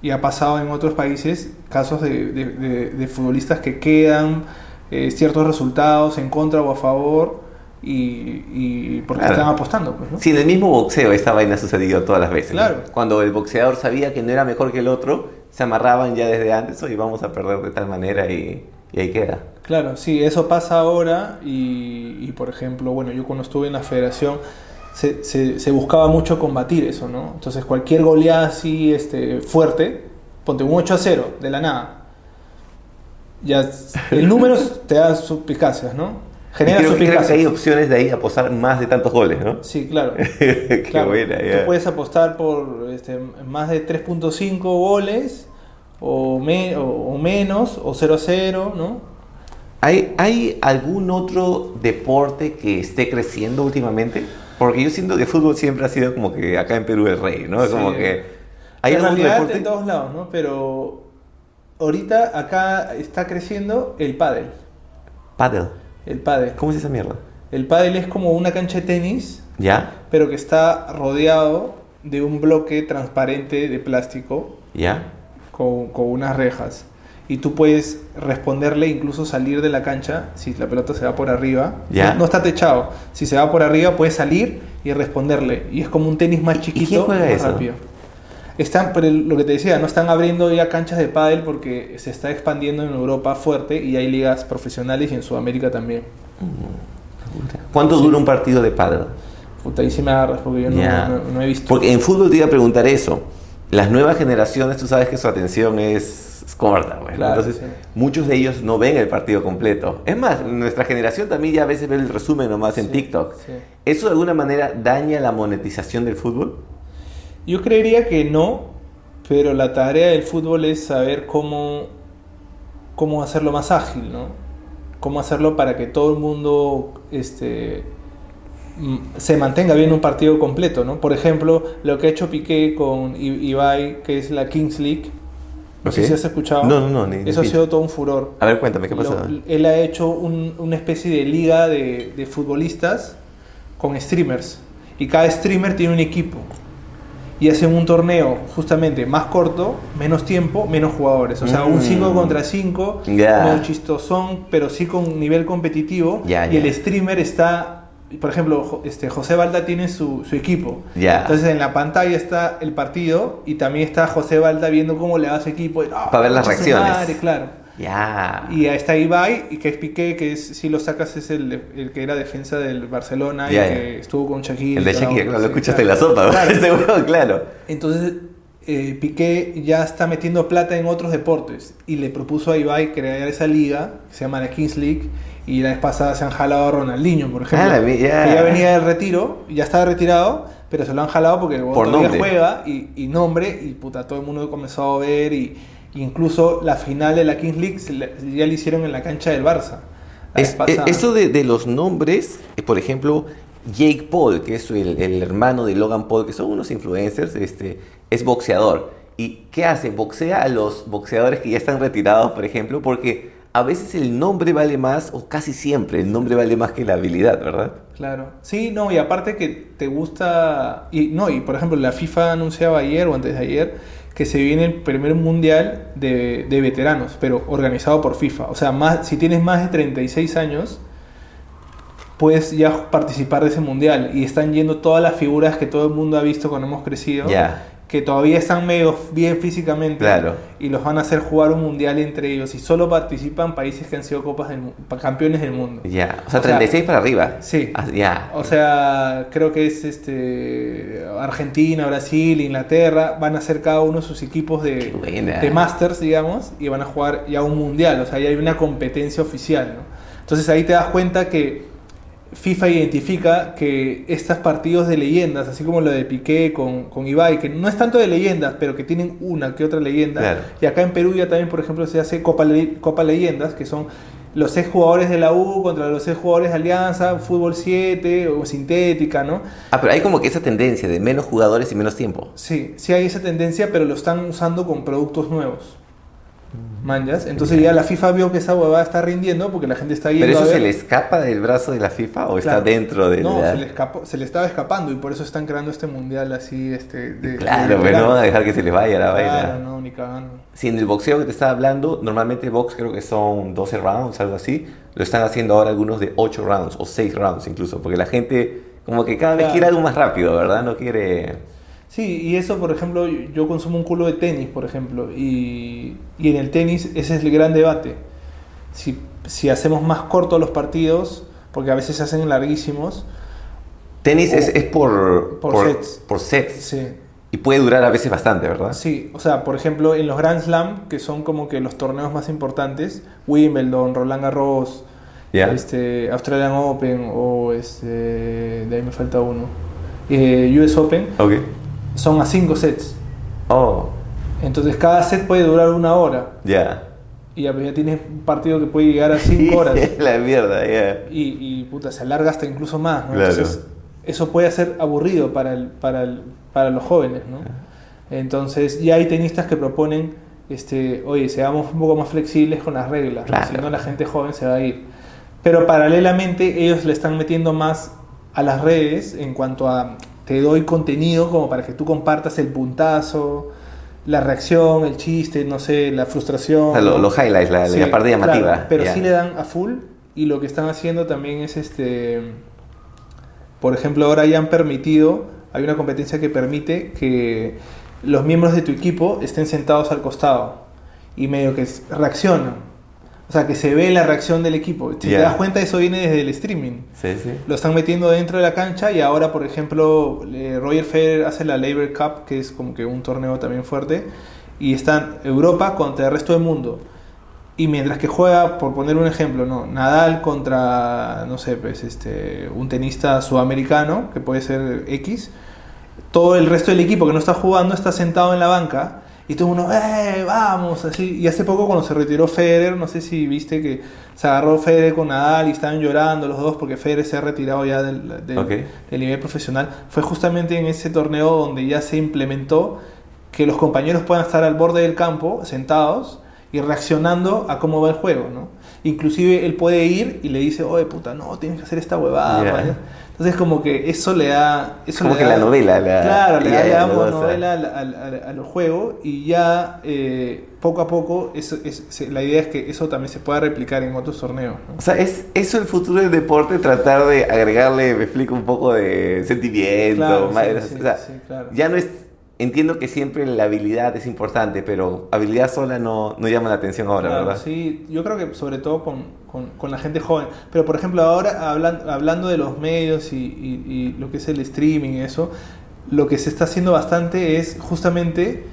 y ha pasado en otros países, casos de, de- de- de futbolistas que quedan eh, ciertos resultados en contra o a favor y, y porque Claro. están apostando. Pues, ¿no? Sí, en el mismo boxeo esta vaina ha sucedido todas las veces. ¿no? Claro. Cuando el boxeador sabía que no era mejor que el otro, se amarraban ya desde antes, oye, vamos a perder de tal manera y, y ahí queda. Claro, sí, eso pasa ahora y, y, por ejemplo, bueno, yo cuando estuve en la federación se, se- se buscaba mucho combatir eso, ¿no? Entonces cualquier goleada así este, fuerte, ponte un 8 a 0 de la nada. Ya, el número te da suspicacias, ¿no? Genera creo, creo que hay opciones de ahí apostar más de tantos goles, ¿no? Sí, claro. Qué Claro, buena, Tú puedes apostar por este, más de 3.5 goles o, me- o- o menos, o 0 a 0, ¿no? ¿Hay, ¿Hay algún otro deporte que esté creciendo últimamente? Porque yo siento que fútbol siempre ha sido como que acá en Perú el rey, ¿no? Sí. Como que... ¿Hay en realidad deporte? en todos lados, ¿no? Pero ahorita acá está creciendo el pádel. Paddle. El pádel. ¿Cómo es esa mierda? El pádel es como una cancha de tenis, ¿Ya? pero que está rodeado de un bloque transparente de plástico ¿Ya? con, con unas rejas. y tú puedes responderle, incluso salir de la cancha si la pelota se va por arriba. Ya. No, no está techado. Si se va por arriba, puedes salir y responderle. Y es como un tenis más chiquito quién juega y más eso? rápido. Están, pero lo que te decía, no están abriendo ya canchas de pádel porque se está expandiendo en Europa fuerte y hay ligas profesionales y en Sudamérica también. ¿Cuánto dura un partido de pádel? Puta, ahí sí me agarras porque yo no, Ya. no- no he visto. Porque en fútbol te iba a preguntar eso. Las nuevas generaciones, tú sabes que su atención es, es corta. pues, ¿no? Claro, Entonces, sí. muchos de ellos no ven el partido completo. Es más, nuestra generación también ya a veces ve el resumen nomás en Sí, TikTok. sí. ¿Eso de alguna manera daña la monetización del fútbol? Yo creería que no, pero la tarea del fútbol es saber cómo, cómo hacerlo más ágil, ¿no? Cómo hacerlo para que todo el mundo este, se mantenga bien un partido completo, ¿no? Por ejemplo, lo que ha hecho Piqué con I- Ibai, que es la Kings League. No sé Ok. si has escuchado. No, no, no, ni- ni Eso ha pinche. sido todo un furor. A ver, cuéntame, ¿qué pasó? él ha hecho un- una especie de liga de, de futbolistas con streamers. Y cada streamer tiene un equipo. Y hacen un torneo justamente más corto, menos tiempo, menos jugadores. O sea, un Mm. 5 contra 5, Ya. medio chistosón, pero sí con nivel competitivo. Ya, y el streamer está, por ejemplo, este, José Balda tiene su, su equipo. Entonces en la pantalla está el partido y también está José Balda viendo cómo le va a su equipo. y, "Ah, Para ver las reacciones. madre", claro. Ya. Y ahí está Ibai, y que es Piqué, que es, si lo sacas es el, el que era defensa del Barcelona y que estuvo con Shakira. el de Shakira, claro, lo escuchaste en la sopa, Claro. seguro, claro. Entonces, eh, Piqué ya está metiendo plata en otros deportes y le propuso a Ibai crear esa liga, que se llama la Kings League, y la vez pasada se han jalado a Ronaldinho, por ejemplo, Ah, que ya venía del retiro, ya estaba retirado, pero se lo han jalado porque Por todavía nombre. juega y, y nombre, y puta, todo el mundo comenzó a ver, y incluso la final de la Kings League ya la hicieron en la cancha del Barça. Es- eh, eso de, de los nombres, eh, por ejemplo, Jake Paul, que es el, el hermano de Logan Paul, que son unos influencers, este, es boxeador. ¿Y qué hace? Boxea a los boxeadores que ya están retirados, por ejemplo, porque a veces el nombre vale más, o casi siempre el nombre vale más que la habilidad, ¿verdad? Claro. Sí, no, y aparte que te gusta. Y no, y por ejemplo, la FIFA anunciaba ayer o antes de ayer que se viene el primer mundial de, de veteranos, pero organizado por FIFA. O sea, más, si tienes más de 36 años, puedes ya participar de ese mundial. Y están yendo todas las figuras que todo el mundo ha visto cuando hemos crecido. Que todavía están medio bien físicamente. Claro. Y los van a hacer jugar un mundial entre ellos. Y solo participan países que han sido copas del, campeones del mundo. Ya. O sea, O sea, 36 para arriba. sí. Ah, ya. O sea, creo que es este Argentina, Brasil, Inglaterra, van a hacer cada uno sus equipos de, de Masters, digamos, y van a jugar ya un mundial, o sea, ya hay una competencia oficial, ¿no? Entonces ahí te das cuenta que FIFA identifica que estos partidos de leyendas, así como lo de Piqué con, con Ibai, que no es tanto de leyendas, pero que tienen una que otra leyenda, Claro. y acá en Perú ya también, por ejemplo, se hace Copa, Le- Copa Leyendas, que son los seis jugadores de la U contra los seis jugadores de Alianza, fútbol 7 o sintética, ¿no? Ah, pero hay como que esa tendencia de menos jugadores y menos tiempo. Sí, sí hay esa tendencia, pero lo están usando con productos nuevos. ¿Manjas? Entonces ya la FIFA vio que esa huevada está rindiendo porque la gente está yendo ¿Pero eso a ver. se le escapa del brazo de la FIFA o está Claro. dentro de No, la... se le, escapó, se le estaba escapando y por eso están creando este mundial así, este... De, Claro, de pero no van a dejar que se les vaya la vaina. Claro, no, ni cagando. Si en el boxeo que te estaba hablando, normalmente box creo que son 12 rounds, algo así, lo están haciendo ahora algunos de 8 rounds o 6 rounds incluso, porque la gente como que cada vez Claro. quiere algo más rápido, ¿verdad? No quiere... Sí, y eso, por ejemplo, yo- consumo un culo de tenis, por ejemplo, y, y en el tenis ese es el gran debate. Si, si hacemos más cortos los partidos, porque a veces se hacen larguísimos, Tenis O- es, es por, por sets. por sets. sí, Y puede durar a veces bastante, ¿verdad? Sí, o sea, por ejemplo, en los Grand Slam, que son como que los torneos más importantes, Wimbledon, Roland Garros, este, Australian Open o este, de ahí me falta uno, eh, US Open, Ok. Son a 5 sets. Oh, Entonces cada set puede durar una hora ya. y ya, ya tienes un partido que puede llegar a 5 horas la mierda, ya. y, y, puta, se alarga hasta incluso más. ¿no? Claro. Entonces eso puede ser aburrido para, el, para, el, para los jóvenes. ¿no? Entonces ya hay tenistas que proponen, este, oye, seamos un poco más flexibles con las reglas, ¿no? Claro. si no la gente joven se va a ir. Pero paralelamente ellos le están metiendo más a las redes en cuanto a te doy contenido como para que tú compartas el puntazo, la reacción, el chiste, no sé, la frustración. O sea, lo- ¿no? los highlights, la, Sí, la parte llamativa. claro, pero sí le dan a full y lo que están haciendo también es este por ejemplo ahora ya han permitido hay una competencia que permite que los miembros de tu equipo estén sentados al costado y medio que reaccionan o sea que se ve la reacción del equipo si te das cuenta eso viene desde el streaming Sí, sí. lo están metiendo dentro de la cancha y ahora, por ejemplo, eh, Roger Federer hace la Labor Cup, que es como que un torneo también fuerte, y están Europa contra el resto del mundo. Y mientras que juega, por poner un ejemplo, no, Nadal contra, no sé, pues, este, un tenista sudamericano, que puede ser X, todo el resto del equipo que no está jugando está sentado en la banca y todo uno, ¡eh, vamos! Así. Y hace poco cuando se retiró Federer, no sé si viste que se agarró Federer con Nadal y estaban llorando los dos porque Federer se ha retirado ya del, del- nivel profesional. Fue justamente en ese torneo donde ya se implementó que los compañeros puedan estar al borde del campo, sentados, y reaccionando a cómo va el juego, ¿no? Inclusive él puede ir y le dice, oye, puta, no, tienes que hacer esta huevada. Ya. ¿vale?". Entonces como que eso le da... Eso Como le que da- la novela, la- claro, le da, novela al, al- al- al juego y ya eh, poco a poco eso, es- la idea es que eso también se pueda replicar en otros torneos. ¿no? O sea, ¿es eso el futuro del deporte? Tratar de agregarle, me explico, un poco de sentimiento. Claro, sí, o sea, sí, claro. Ya no es... Entiendo que siempre la habilidad es importante, pero habilidad sola no, no llama la atención ahora, Claro, ¿verdad? Sí, yo creo que sobre todo con, con- con la gente joven. Pero por ejemplo, ahora hablan- hablando de los medios y, y- y lo que es el streaming y eso, lo que se está haciendo bastante es justamente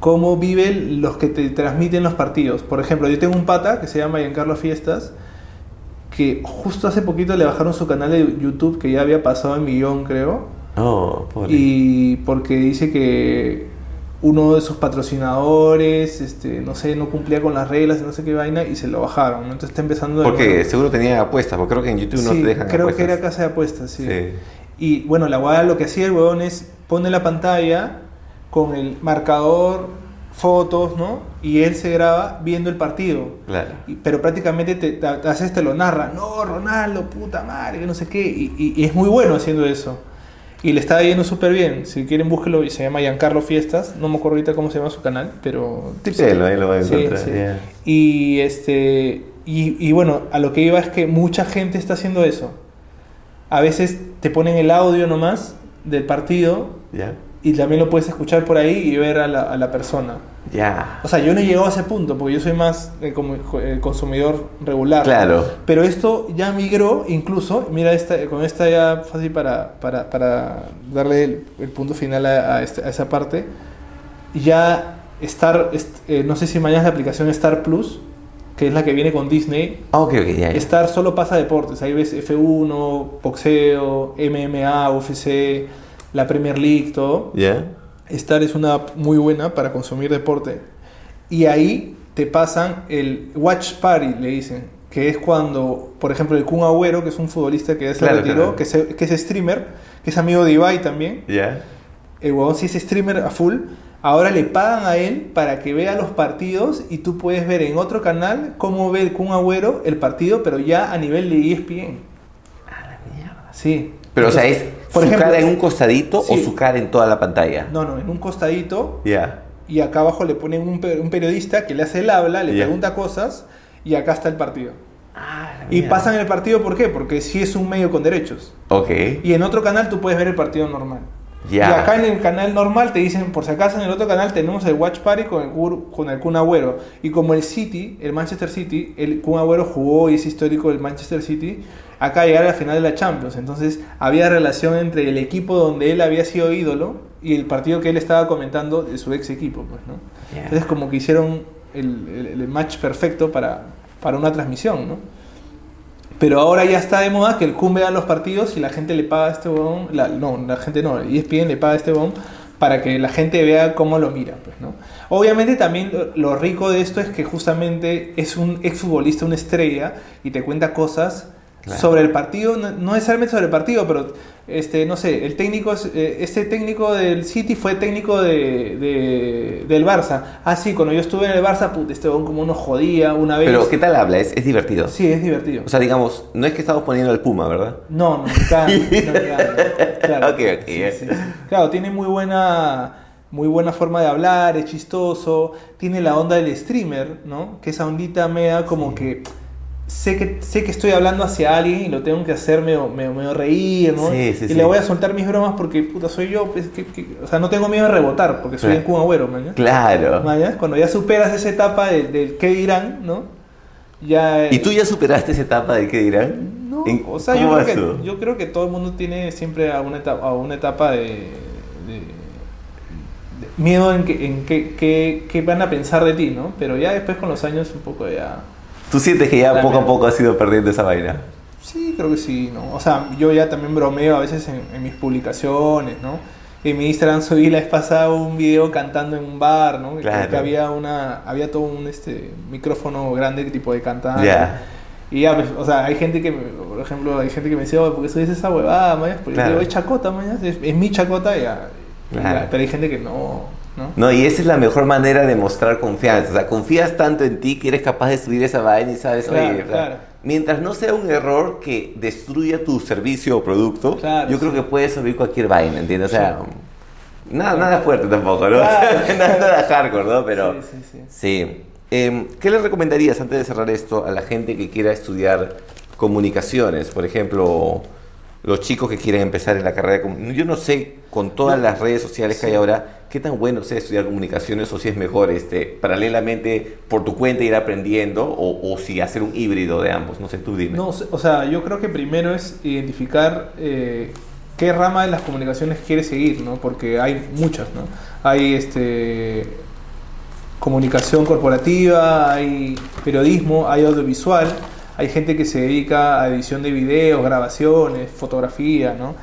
cómo viven los que te transmiten los partidos. Por ejemplo, yo tengo un pata que se llama Giancarlo Fiestas, que justo hace poquito le bajaron su canal de YouTube que ya había pasado el millón, creo. Oh, pobre. Y porque dice que uno de sus patrocinadores, este, no sé, no cumplía con las reglas, no sé qué vaina, y se lo bajaron. ¿no? Entonces está empezando Porque seguro tenía apuestas, porque creo que en YouTube no Sí, te dejan creo apuestas. que era casa de apuestas, sí. Sí. Y bueno, la guada lo que hacía el huevón es pone la pantalla con el marcador, fotos, ¿no? Y él se graba viendo el partido. Claro. Y- pero prácticamente te, te, te haces, te lo narra. No, Ronaldo, puta madre, que no sé qué. Y, y- y es muy bueno haciendo eso. Y le está yendo súper bien. Si quieren, búsquelo. Y se llama Giancarlo Fiestas. No me acuerdo ahorita cómo se llama su canal, pero... Tipselo, ahí lo voy a Sí, encontrar. sí. ya. Y, este, y, y bueno, a lo que iba es que mucha gente está haciendo eso. A veces te ponen el audio nomás del partido Ya. y también lo puedes escuchar por ahí y ver a la, a la persona. Ya. O sea, yo no he llegado a ese punto porque yo soy más el, el consumidor regular. Claro. Pero esto ya migró, incluso, mira, esta, con esta ya fácil para, para, para darle el, el punto final a, a este- a esa parte. Ya Star, eh, no sé si mañana es la aplicación Star Plus, que es la que viene con Disney. Ah, ok, ok, ya. ya. Star solo pasa deportes, ahí ves F1, boxeo, MMA, UFC, la Premier League, todo. Ya. Star es una app muy buena para consumir deporte. Y ahí te pasan el Watch Party, le dicen. Que es cuando, por ejemplo, el Kun Agüero, que es un futbolista que ya se Claro, retiró, claro. Que, es, que es streamer, que es amigo de Ibai también. Ya. El huevón sí es streamer a full. Ahora le pagan a él para que vea los partidos y tú puedes ver en otro canal cómo ve el Kun Agüero el partido, pero ya a nivel de ESPN. Sí. Pero, o sea, Entonces, ¿es por su ejemplo, cara en un costadito o sí. su cara en toda la pantalla? No, no, en un costadito Ya. y acá abajo le ponen un, un periodista que le hace el habla, le Ya. pregunta cosas y acá está el partido. Ah, Y mierda. pasan el partido, ¿por qué? Porque sí es un medio con derechos. Ok. Y en otro canal tú puedes ver el partido normal. Ya. Y acá en el canal normal te dicen, por si acaso en el otro canal tenemos el Watch Party con el, con el Kun Agüero. Y como el City, el Manchester City, el Kun Agüero jugó y es histórico del Manchester City, acá llegar a la final de la Champions. Entonces había relación entre el equipo donde él había sido ídolo y el partido que él estaba comentando de su ex equipo. Pues. Entonces como que hicieron el, el- el match perfecto para, para una transmisión, ¿no? Pero ahora ya está de moda que el Kun vea los partidos y la gente le paga a este huevón, la- no, la gente no, ESPN le paga a este huevón para que la gente vea cómo lo mira, pues, ¿no? Obviamente también lo, lo rico de esto es que justamente es un exfutbolista, una estrella, y te cuenta cosas Claro. sobre el partido, no, no necesariamente sobre el partido, pero este, no sé, el técnico, eh, este técnico del City fue técnico de, de- del Barça. Ah, sí, cuando yo estuve en el Barça, puta, este como nos jodía una vez. Pero, ¿qué tal habla? Es, es divertido. Sí, es divertido. O sea, digamos, no es que estamos poniendo al Puma, ¿verdad? No, no, claro, no, claro. Ok, ok, Sí, ya. sí, sí. Claro, tiene muy buena muy buena forma de hablar, es chistoso, tiene la onda del streamer, ¿no? Que esa ondita me da como que sé que sé que estoy hablando hacia alguien y lo tengo que hacer medio, medio, medio reír, ¿no? Sí, sí, y sí. le voy a soltar mis bromas porque, puta, soy yo, pues, que- que- o sea, no tengo miedo de rebotar porque soy Claro. el Kun Agüero, man, ¿ya? Claro. Man, ¿ya? Cuando ya superas esa etapa del, del qué dirán, ¿no? Ya, ¿Y tú ya superaste esa etapa de qué dirán? no, ¿En- o sea, yo creo, que, yo creo que todo el mundo tiene siempre a una etapa, a una etapa de, de- de miedo en, que, en qué, qué- qué van a pensar de ti, ¿no? Pero ya después con los años un poco ya... ¿Tú sientes que ya poco a poco has ido perdiendo esa vaina? Sí, creo que sí, ¿no? O sea, yo ya también bromeo a veces en, en mis publicaciones, ¿no? En mi Instagram subí la vez pasada un video cantando en un bar, ¿no? Que- Claro. Que había una, había todo un este micrófono grande tipo de cantar. Ya. Y ya, pues, o sea, hay gente que, me- por ejemplo, hay gente que me dice, oye, ¿por qué subes esa huevada, mañas? Porque Claro. digo, es chacota, mañas, es, es mi chacota, ya. Claro. ya, Pero hay gente que no, ¿no? No, y esa es la mejor manera de mostrar confianza. O sea, confías tanto en ti que eres capaz de subir esa vaina y sabes, Claro, oye, claro. mientras no sea un error que destruya tu servicio o producto, Claro, yo creo sí. que puedes subir cualquier vaina, ¿entiendes? O sea, nada, nada fuerte tampoco, ¿no? Nada, nada hardcore, ¿no? Pero Sí, sí, sí. sí. Em, ¿Qué le recomendarías antes de cerrar esto a la gente que quiera estudiar comunicaciones? Por ejemplo, los chicos que quieren empezar en la carrera de comunicaciones. Yo no sé, con todas las redes sociales que hay ahora, qué tan bueno sea estudiar comunicaciones o si es mejor este, paralelamente por tu cuenta ir aprendiendo o, si hacer un híbrido de ambos. No sé, tú dime. No, o sea, yo creo que primero es identificar eh, qué rama de las comunicaciones quieres seguir, ¿no? Porque hay muchas, ¿no? Hay este comunicación corporativa, hay periodismo, hay audiovisual, hay gente que se dedica a edición de videos, grabaciones, fotografía, ¿no?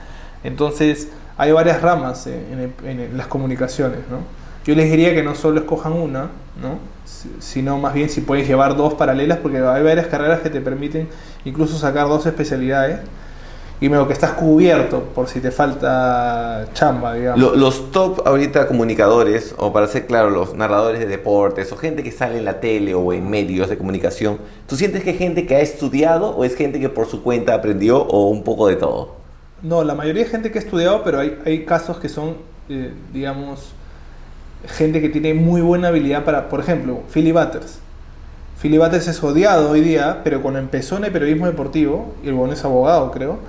Entonces, hay varias ramas en, en- en las comunicaciones, ¿no? Yo les diría que no solo escojan una, ¿no? Si- sino más bien si puedes llevar dos paralelas, porque hay varias carreras que te permiten incluso sacar dos especialidades y medio que estás cubierto por si te falta chamba, digamos. Lo- los top ahorita comunicadores, o para ser claro, los narradores de deportes, o gente que sale en la tele o en medios de comunicación, ¿tú sientes que es gente que ha estudiado o es gente que por su cuenta aprendió o un poco de todo? No, la mayoría de gente que ha estudiado, pero hay, hay casos que son, eh, digamos, gente que tiene muy buena habilidad para, por ejemplo, Philly Butters. Philly Butters es odiado hoy día, pero cuando empezó en el periodismo deportivo, y el bueno es abogado, creo,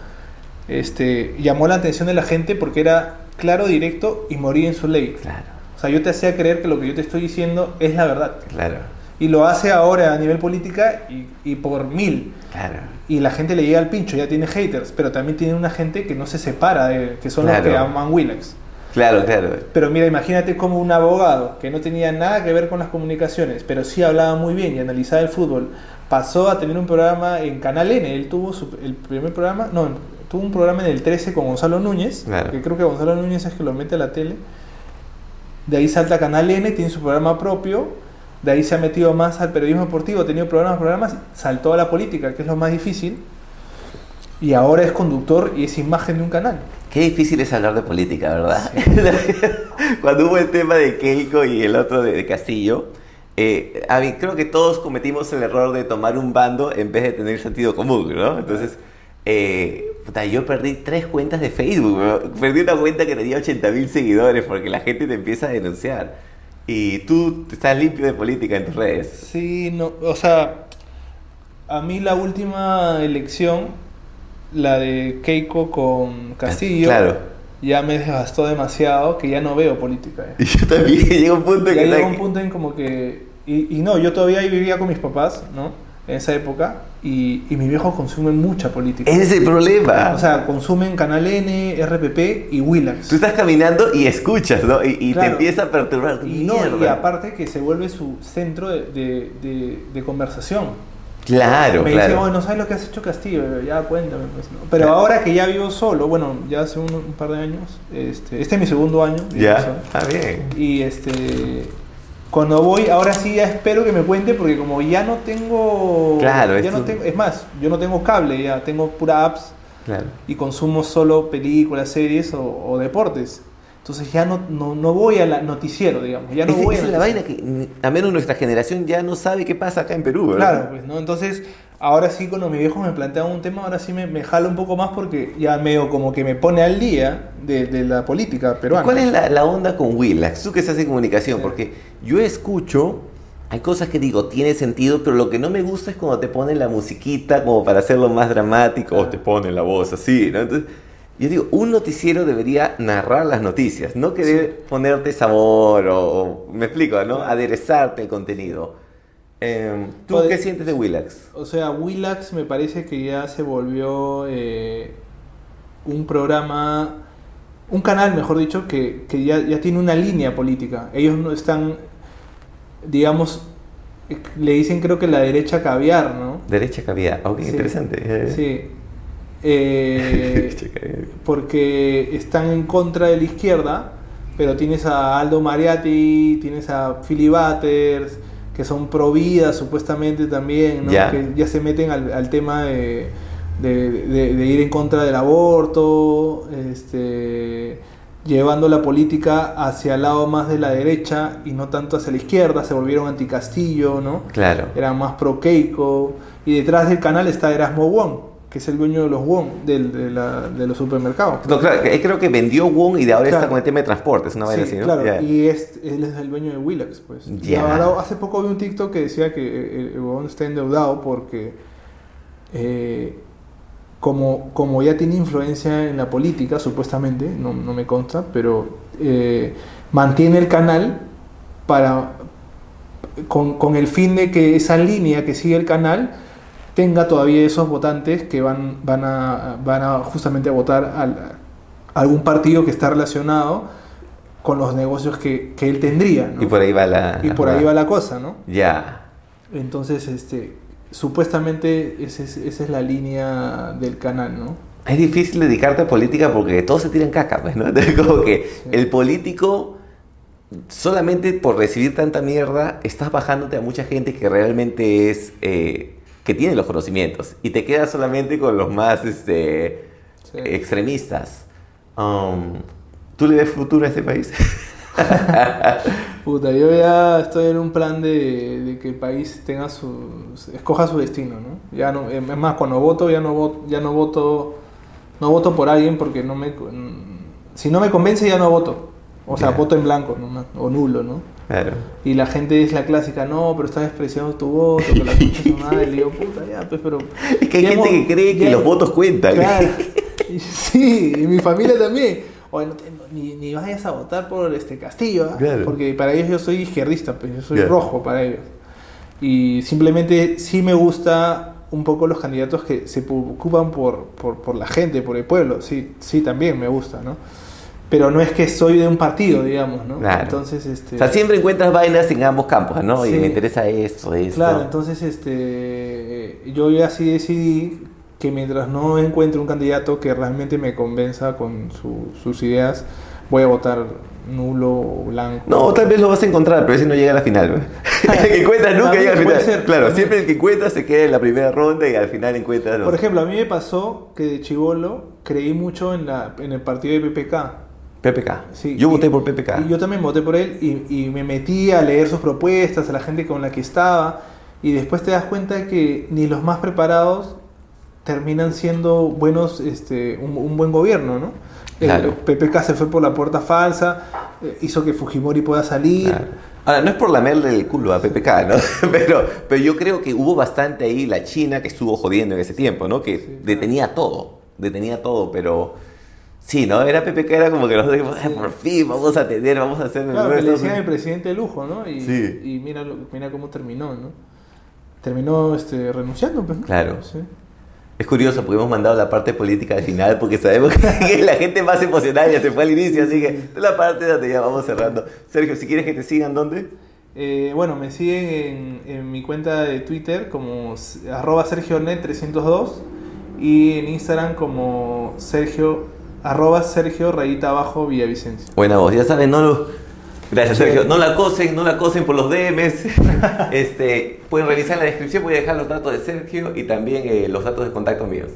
este, llamó la atención de la gente porque era claro, directo y moría en su ley. Claro, O sea, yo te hacía creer que lo que yo te estoy diciendo es la verdad. claro, Y lo hace ahora a nivel política y, y por mil. claro. Y la gente le llega al pincho, ya tiene haters, pero también tiene una gente que no se separa de que son los que aman Willax. Claro, claro. Pero mira, imagínate como un abogado que no tenía nada que ver con las comunicaciones, pero sí hablaba muy bien y analizaba el fútbol, pasó a tener un programa en Canal N. Él tuvo su- el primer programa, no, tuvo un programa en el 13 con Gonzalo Núñez, Claro. que creo que Gonzalo Núñez es que lo mete a la tele. De ahí salta a Canal N, tiene su programa propio. De ahí se ha metido más al periodismo deportivo, ha tenido programas, programas, saltó a la política, que es lo más difícil. Y ahora es conductor y es imagen de un canal. Qué difícil es hablar de política, ¿verdad? Cuando hubo el tema de Keiko y el otro de, de Castillo, eh, a mí, creo que todos cometimos el error de tomar un bando en vez de tener sentido común, ¿no? Entonces, eh, puta, yo perdí tres cuentas de Facebook, ¿no? perdí una cuenta que tenía 80 mil seguidores porque la gente te empieza a denunciar. Y tú estás limpio de política en tus redes. Sí, no, o sea, a mí la última elección, la de Keiko con Castillo, Claro. ya me desgastó demasiado que ya no veo política. Y yo también llega un punto Ya que... llega un punto en como que... Y, y no, yo todavía vivía con mis papás, ¿no? En esa época, y, y mis viejos consumen mucha política. Ese es el problema. O sea, consumen Canal N, RPP y Willax. Tú estás caminando y escuchas, ¿no? Y, y te empieza a perturbar. Y no, y aparte que se vuelve su centro de, de- de- de conversación. Claro, me claro. dicen, "Oye, no sabes lo que has hecho Castillo, ya cuéntame. pues, ¿no? Pero Claro. ahora que ya vivo solo, bueno, ya hace un, un par de años, este, este es mi segundo año. Ya, solo. ah, bien. Y este, cuando voy, ahora sí ya espero que me cuente, porque como ya no tengo. Claro, ya es no tengo, es más, yo no tengo cable, ya tengo pura apps Claro. y consumo solo películas, series o, o deportes. Entonces ya no, no, no voy al noticiero, digamos. Ya no Esa- voy esa es la vaina que, mm, a menos nuestra generación ya no sabe qué pasa acá en Perú, ¿verdad? Claro, pues, ¿no? Entonces, ahora sí cuando mis viejos me plantean un tema, ahora sí me, me jala un poco más porque ya medio como que me pone al día de, de la política peruana. ¿Cuál es la, la onda con Willax? Tú que estás en comunicación, porque yo escucho, hay cosas que digo, tiene sentido, pero lo que no me gusta es cuando te ponen la musiquita como para hacerlo más dramático, o te ponen la voz así, ¿no? Entonces, yo digo, un noticiero debería narrar las noticias, no querer ponerte sabor o, o- me explico, ¿no? Aderezarte el contenido. Em, ¿Tú qué sientes de Willax? O sea, Willax me parece que ya se volvió eh, un programa, un canal, mejor dicho, que, que ya, ya tiene una línea política. Ellos no están, digamos, le dicen creo que la derecha caviar, ¿no? Derecha caviar, ok, Sí. interesante. Sí. Eh, porque están en contra de la izquierda, pero tienes a Aldo Mariatti, tienes a Philly Butters, que son pro vida supuestamente también, ¿no? Que ya se meten al, al tema de, de- de- de ir en contra del aborto, este, llevando la política hacia el lado más de la derecha y no tanto hacia la izquierda, se volvieron anticastillo, ¿no? Claro. era más pro Keiko. Y detrás del canal está Erasmo Wong, que es el dueño de los Wong, del- de, la- de los supermercados. No, claro, él creo que vendió Wong y de ahora está con el tema de transporte, es una vaina Sí, así, ¿no? claro, y es, él es el dueño de Willax, pues. Y Ya. ahora, hace poco vi un TikTok que decía que el, el huevón está endeudado porque eh, como, como ya tiene influencia en la política, supuestamente, no, no me consta, pero eh, mantiene el canal para con, con el fin de que esa línea que sigue el canal tenga todavía esos votantes que van, van, a, van a justamente a votar al- a algún partido que está relacionado con los negocios que, que él tendría. ¿no? Y por ahí va la... Y por ahí va la cosa, ¿no? Ya. Entonces, este, supuestamente esa es, esa es la línea del canal, ¿no? Es difícil dedicarte a política porque todos se tiran caca, pues, ¿no? Entonces, como que el político, solamente por recibir tanta mierda, estás bajándote a mucha gente que realmente es... eh, que tiene los conocimientos. Y te quedas solamente con los más este, Sí. extremistas. Um, ¿Tú le ves futuro a este país? Puta, yo ya estoy en un plan de, de que el país tenga su, escoja su destino, ¿no? Ya no, es más, cuando voto ya no voto, ya no voto, no voto por alguien porque no me, si no me convence ya no voto, o sea, voto en blanco, ¿no? o nulo, ¿no? Claro. Y la gente es la clásica, no, pero estás despreciando tu voto, que la concha su madre. Le digo, puta, ya, pues, pero. Es que hay gente hemos- que cree que ya- los votos cuentan. Claro. Y Sí, y mi familia también. Oye, no te- no- ni, ni vayas a votar por este Castillo, ¿ah? Claro. porque para ellos yo soy izquierdista, pues yo soy Claro. rojo para ellos. Y simplemente sí me gusta un poco los candidatos que se preocupan por, por, por la gente, por el pueblo. Sí, sí, también me gusta, ¿no? Pero no es que soy de un partido, digamos, ¿no? Claro. Entonces, este... O sea, siempre encuentras vainas en ambos campos, ¿no? Y me interesa esto, esto. Claro, entonces este, yo ya sí decidí que mientras no encuentre un candidato que realmente me convenza con su- sus ideas, voy a votar nulo o blanco. No, tal vez lo vas a encontrar, pero ese no llega a la final. el que encuentras nunca llega a la final. ser, claro, también. siempre el que encuentras se queda en la primera ronda y al final encuentras los... Por ejemplo, a mí me pasó que de chivolo creí mucho en, la, en el partido de PPK. PPK. Sí, Yo y- voté por PPK. Y yo también voté por él y, y me metí a leer sus propuestas, a la gente con la que estaba, y después te das cuenta de que ni los más preparados terminan siendo buenos, este, un, un buen gobierno, ¿no? Claro. El PPK se fue por la puerta falsa, eh, hizo que Fujimori pueda salir. Claro. Ahora, no es por lamerle el culo a PPK, ¿no? pero, pero yo creo que hubo bastante ahí la China que estuvo jodiendo en ese tiempo, ¿no? Que Sí, detenía todo, detenía todo, pero... Sí, ¿no? Era PPK, era como que nosotros dijimos, "Ay, por fin, vamos a tener, vamos a hacer... Claro, que le decían el Unidos". presidente de lujo, ¿no? Y, Sí. y mira, mira cómo terminó, ¿no? Terminó este, renunciando, pues. Claro. Sí. Es curioso porque hemos mandado la parte política al final porque sabemos que la gente más emocionada ya se fue al inicio, así que la parte donde ya vamos cerrando. Sergio, si quieres que te sigan, ¿dónde? Eh, bueno, me siguen en, en mi cuenta de Twitter como arroba sergionet302 y en Instagram como sergio arroba sergio rayita abajo Villavicencio. Buena voz, ya saben, no lo... Gracias, Sergio. No la acosen, no la acosen por los DMs. Este, pueden revisar en la descripción, voy a dejar los datos de Sergio y también eh, los datos de contacto míos.